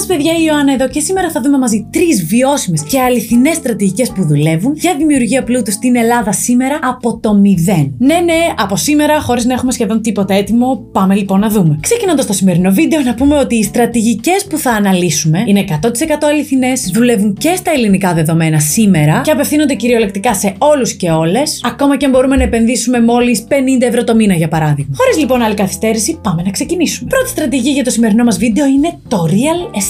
σας, παιδιά, η Ιωάννα εδώ και σήμερα θα δούμε μαζί τρεις βιώσιμες και αληθινές στρατηγικές που δουλεύουν για δημιουργία πλούτου στην Ελλάδα σήμερα από το μηδέν. Ναι, ναι, από σήμερα, χωρίς να έχουμε σχεδόν τίποτα έτοιμο, πάμε λοιπόν να δούμε. Ξεκινώντας το σημερινό βίντεο, να πούμε ότι οι στρατηγικές που θα αναλύσουμε είναι 100% αληθινές, δουλεύουν και στα ελληνικά δεδομένα σήμερα και απευθύνονται κυριολεκτικά σε όλους και όλες, ακόμα και αν μπορούμε να επενδύσουμε μόλις 50 ευρώ το μήνα για παράδειγμα. Χωρίς λοιπόν άλλη καθυστέρηση, πάμε να ξεκινήσουμε. Πρώτη στρατηγική για το σημερινό μας βίντεο είναι το real estate.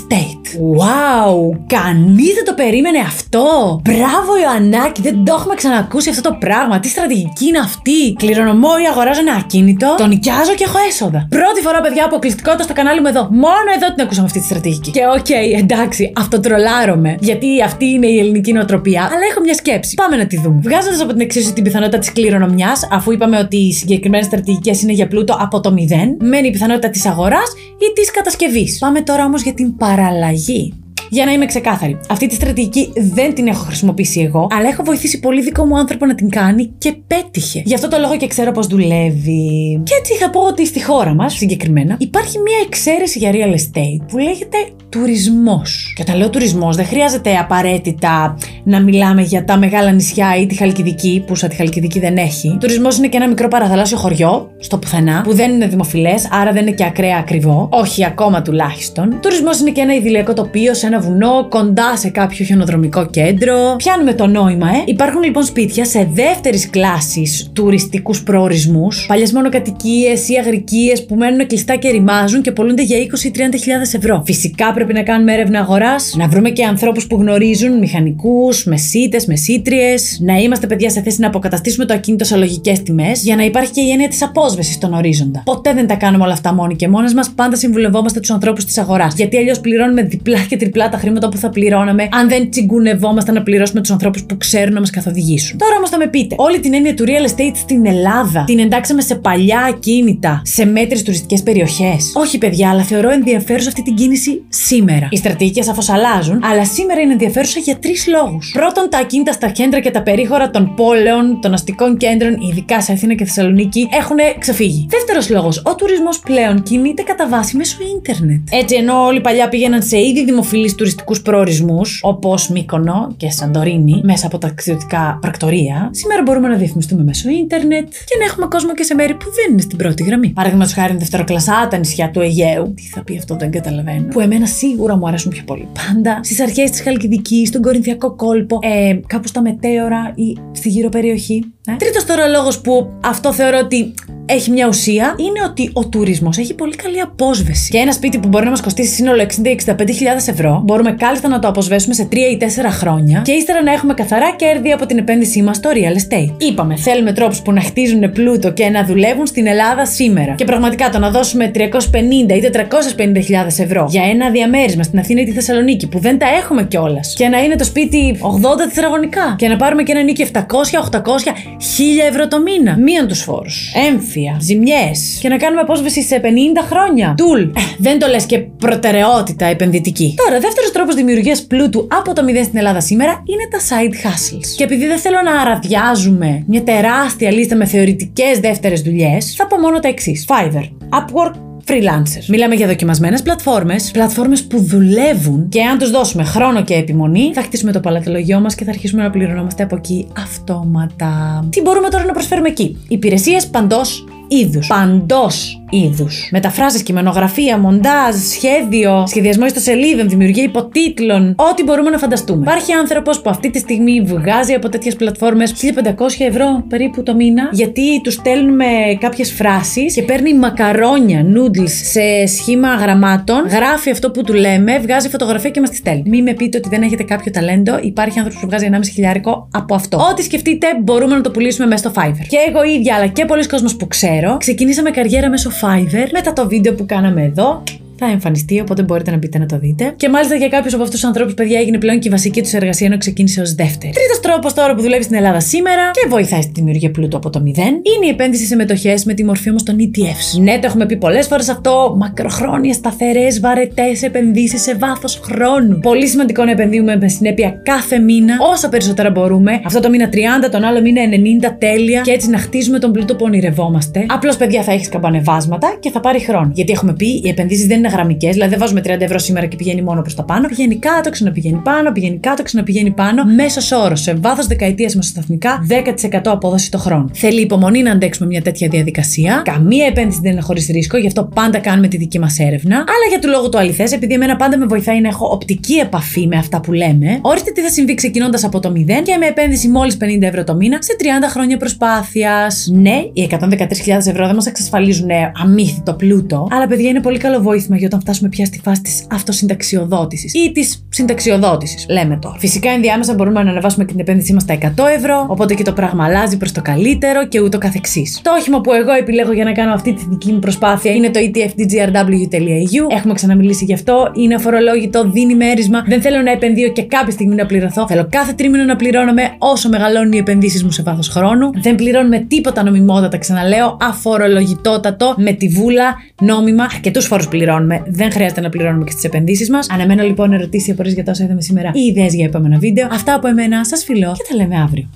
Wow, κανείς δεν το περίμενε αυτό. Μπράβο, Ιωαννάκη, δεν το έχουμε ξανακούσει αυτό το πράγμα. Τι στρατηγική είναι αυτή. Κληρονομώ ή αγοράζω ένα ακίνητο, το νοικιάζω και έχω έσοδα. Πρώτη φορά, παιδιά, αποκλειστικότητα στο κανάλι μου εδώ. Μόνο εδώ την ακούσαμε αυτή τη στρατηγική. Και OK, okay, εντάξει, αυτοτρολάρομαι. Γιατί αυτή είναι η ελληνική νοοτροπία, αλλά έχω μια σκέψη. Πάμε να τη δούμε. Βγάζοντας από την εξίσωση την πιθανότητα της κληρονομιάς, αφού είπαμε ότι οι συγκεκριμένες στρατηγικές είναι για πλούτο από το μηδέν, μένει η πιθανότητα της αγοράς ή της κατασκευής. Πάμε τώρα όμως για την παραλλαγή. Για να είμαι ξεκάθαρη, αυτή τη στρατηγική δεν την έχω χρησιμοποιήσει εγώ, αλλά έχω βοηθήσει πολύ δικό μου άνθρωπο να την κάνει και πέτυχε. Γι' αυτό το λόγο και ξέρω πώς δουλεύει. Και έτσι θα πω ότι στη χώρα μας, συγκεκριμένα, υπάρχει μια εξαίρεση για real estate που λέγεται τουρισμός. Και όταν λέω τουρισμός, δεν χρειάζεται απαραίτητα να μιλάμε για τα μεγάλα νησιά ή τη Χαλκιδική, που σαν τη Χαλκιδική δεν έχει. Τουρισμός είναι και ένα μικρό παραθαλάσσιο χωριό, στο πουθενά, που δεν είναι δημοφιλές, άρα δεν είναι και ακραία ακριβό. Όχι ακόμα τουλάχιστον. Τουρισμός είναι και ένα ιδηλιακό τοπίο σε ένα βουνό, κοντά σε κάποιο χιονοδρομικό κέντρο. Πιάνουμε το νόημα, ε. Υπάρχουν λοιπόν σπίτια σε δεύτερης κλάσης τουριστικούς προορισμούς, παλιές μονοκατοικίες ή αγρικίες που μένουν κλειστά και ρημάζουν και πολλούνται για 20 30 χιλιάδες ευρώ. Φυσικά πρέπει να κάνουμε έρευνα αγοράς, να βρούμε και ανθρώπους που γνωρίζουν, μηχανικούς, μεσίτε, μεσίτριε, να είμαστε παιδιά σε θέση να αποκαταστήσουμε το ακίνητο σε λογικές τιμές, για να υπάρχει και η έννοια της απόσβεσης στον ορίζοντα. Ποτέ δεν τα κάνουμε όλα αυτά μόνοι και μόνες μας, πάντα συμβουλευόμαστε τους ανθρώπους της αγοράς. Γιατί αλλιώς πληρώνουμε διπλά και τριπλά τα χρήματα που θα πληρώναμε αν δεν τσιγκουνευόμασταν να πληρώσουμε τους ανθρώπους που ξέρουν να μας καθοδηγήσουν. Τώρα όμως θα με πείτε, όλη την έννοια του real estate στην Ελλάδα την εντάξαμε σε παλιά ακίνητα, σε μέτρες τουριστικές περιοχές; Όχι, παιδιά, αλλά θεωρώ ενδιαφέρουσα αυτή την κίνηση σήμερα. Οι στρατηγικές σαφώ αλλάζουν, αλλά σήμερα είναι ενδιαφέρουσα για τρεις λόγους. Πρώτον, τα ακίνητα στα κέντρα και τα περίχωρα των πόλεων, των αστικών κέντρων, ειδικά σε Αθήνα και Θεσσαλονίκη, έχουν ξεφύγει. Δεύτερος λόγος, ο τουρισμός πλέον κινείται κατά βάση μέσω ίντερνετ. Έτσι, ενώ όλοι παλιά πήγαιναν σε ήδη δημοφιλείς τουριστικούς προορισμούς, όπως Μύκονο και Σαντορίνη, μέσα από ταξιδιωτικά πρακτορία, σήμερα μπορούμε να διαφημιστούμε μέσω ίντερνετ και να έχουμε κόσμο και σε μέρη που δεν είναι στην πρώτη γραμμή. Παραδείγματος χάρη δευτεροκλασσά τα νησιά του Αιγαίου. Τι θα πει αυτό, δεν καταλαβαίνω. Που εμένα σίγουρα μου αρέσουν πιο πολύ. Πάντα στις αρχές της Χαλκιδικής, στον Κορινθιακό κόλπο, ε, κάπου στα μετέωρα ή στη γύρω περιοχή. Ε. Τρίτος τώρα λόγος που αυτό θεωρώ ότι έχει μια ουσία είναι ότι ο τουρισμός έχει πολύ καλή απόσβεση. Και ένα σπίτι που μπορεί να μας κοστίσει σύνολο 60-65 ευρώ, μπορούμε κάλλιστα να το αποσβέσουμε σε 3 ή 4 χρόνια και ύστερα να έχουμε καθαρά κέρδη από την επένδυσή μας στο real estate. Είπαμε, θέλουμε τρόπους που να χτίζουν πλούτο και να δουλεύουν στην Ελλάδα σήμερα. Και πραγματικά το να δώσουμε 350 ή 450 ευρώ για ένα διαμέρισμα στην Αθήνα ή τη Θεσσαλονίκη που δεν τα έχουμε κιόλας και να είναι το σπίτι 80 τετραγωνικά και να πάρουμε και ένα νίκη 700, 800, 1000 ευρώ το μήνα. Μείον τους φόρους. Έμφυ ζημιές και να κάνουμε απόσβεση σε 50 χρόνια. Τουλ. Ε, δεν το λες και προτεραιότητα επενδυτική. Τώρα, δεύτερος τρόπος δημιουργίας πλούτου από το μηδέν στην Ελλάδα σήμερα είναι τα side hustles. Και επειδή δεν θέλω να αραδιάζουμε μια τεράστια λίστα με θεωρητικές δεύτερες δουλειές, θα πω μόνο τα εξής. Fiverr, Upwork, freelancers. Μιλάμε για δοκιμασμένες πλατφόρμες, πλατφόρμες που δουλεύουν και αν τους δώσουμε χρόνο και επιμονή, θα χτίσουμε το παλατολογιό μας και θα αρχίσουμε να πληρωνόμαστε από εκεί αυτόματα. Τι μπορούμε τώρα να προσφέρουμε εκεί; Υπηρεσίες παντός είδους. Παντός είδους. Μεταφράσει, κειμενογραφία, μοντάζ, σχέδιο, σχεδιασμό ιστοσελίδων, δημιουργία υποτίτλων. Ό,τι μπορούμε να φανταστούμε. Υπάρχει άνθρωπος που αυτή τη στιγμή βγάζει από τέτοιες πλατφόρμες 1500 ευρώ περίπου το μήνα, γιατί τους στέλνουμε κάποιες φράσεις και παίρνει μακαρόνια, noodles σε σχήμα γραμμάτων, γράφει αυτό που του λέμε, βγάζει φωτογραφία και μας τη στέλνει. Μην με πείτε ότι δεν έχετε κάποιο ταλέντο, υπάρχει άνθρωπος που βγάζει 1,5 χιλιάρικο από αυτό. Ό,τι σκεφτείτε μπορούμε να το πουλήσουμε μέσα στο Fiverr. Και εγώ ίδια, αλλά και πολλοί κόσμοι που ξέρω, ξεκινήσαμε καριέρα μέσω Fiverr μετά το βίντεο που κάναμε εδώ θα εμφανιστεί, οπότε μπορείτε να μπείτε να το δείτε. Και μάλιστα για κάποιους από αυτούς τους ανθρώπους, παιδιά, έγινε πλέον και η βασική τους εργασία ενώ ξεκίνησε ως δεύτερη. Τρίτος τρόπος τώρα που δουλεύει στην Ελλάδα σήμερα και βοηθάει στη δημιουργία πλούτου από το μηδέν είναι η επένδυση σε μετοχές με τη μορφή όμως των ETFs. Ναι, το έχουμε πει πολλές φορές αυτό. Μακροχρόνια, σταθερές, βαρετές επενδύσεις σε βάθος χρόνου. Πολύ σημαντικό να επενδύουμε με συνέπεια κάθε μήνα όσα περισσότερα μπορούμε. Αυτό το μήνα 30, τον άλλο μήνα 90 τέλεια και έτσι να χτίζουμε τον πλούτο που ονειρευόμαστε. Απλώς, παιδιά, θα έχεις καμπανεβάσματα και θα πάρει χρόνο. Γιατί έχουμε πει, οι επενδύσεις δεν είναι γραμμικές, δηλαδή δεν βάζουμε 30 ευρώ σήμερα και πηγαίνει μόνο προς τα πάνω. Πηγαίνει κάτω, ξαναπηγαίνει πάνω, πηγαίνει κάτω, ξαναπηγαίνει πάνω. Μέσος όρος σε βάθος δεκαετίας μεσοσταθμικά 10% απόδοση το χρόνο. Θέλει υπομονή να αντέξουμε μια τέτοια διαδικασία. Καμία επένδυση δεν είναι χωρίς ρίσκο, γι' αυτό πάντα κάνουμε τη δική μας έρευνα. Αλλά για του λόγου του αληθές, επειδή εμένα πάντα με βοηθάει να έχω οπτική επαφή με αυτά που λέμε, ορίστε τι θα συμβεί ξεκινώντας από το 0 και με επένδυση μόλις 50 ευρώ το μήνα σε 30 χρόνια προσπάθειας. Ναι, οι 113.000 ευρώ δεν μας εξασφαλίζουν αμύθιτο πλούτο, αλλά παιδιά είναι πολύ καλό βοήθημα για όταν φτάσουμε πια στη φάση της αυτοσυνταξιοδότησης ή της συνταξιοδότησης, λέμε τώρα. Φυσικά ενδιάμεσα μπορούμε να ανεβάσουμε και την επένδυσή μας στα 100 ευρώ, οπότε και το πράγμα αλλάζει προς το καλύτερο και ούτω καθεξής. Το όχημα που εγώ επιλέγω για να κάνω αυτή τη δική μου προσπάθεια είναι το etfdgrw.eu. Έχουμε ξαναμιλήσει γι' αυτό. Είναι αφορολόγητο, δίνει μέρισμα. Δεν θέλω να επενδύω και κάποια στιγμή να πληρωθώ. Θέλω κάθε τρίμηνο να πληρώνομαι όσο μεγαλώνουν οι επενδύσεις μου σε βάθος χρόνου. Δεν πληρώνουμε τίποτα νομιμότατα, ξαναλέω. Αφορολογητότατο, με τη βούλα, νόμιμα. Αρκετούς φόρους πληρώνουμε. Δεν χρειάζεται να πληρώνουμε και στις επενδύσεις μας. Αναμένω λοιπόν ερωτήσεις απορίες για τόσα είδαμε σήμερα ή ιδέες για επόμενα βίντεο. Αυτά από εμένα, σας φιλώ και τα λέμε αύριο.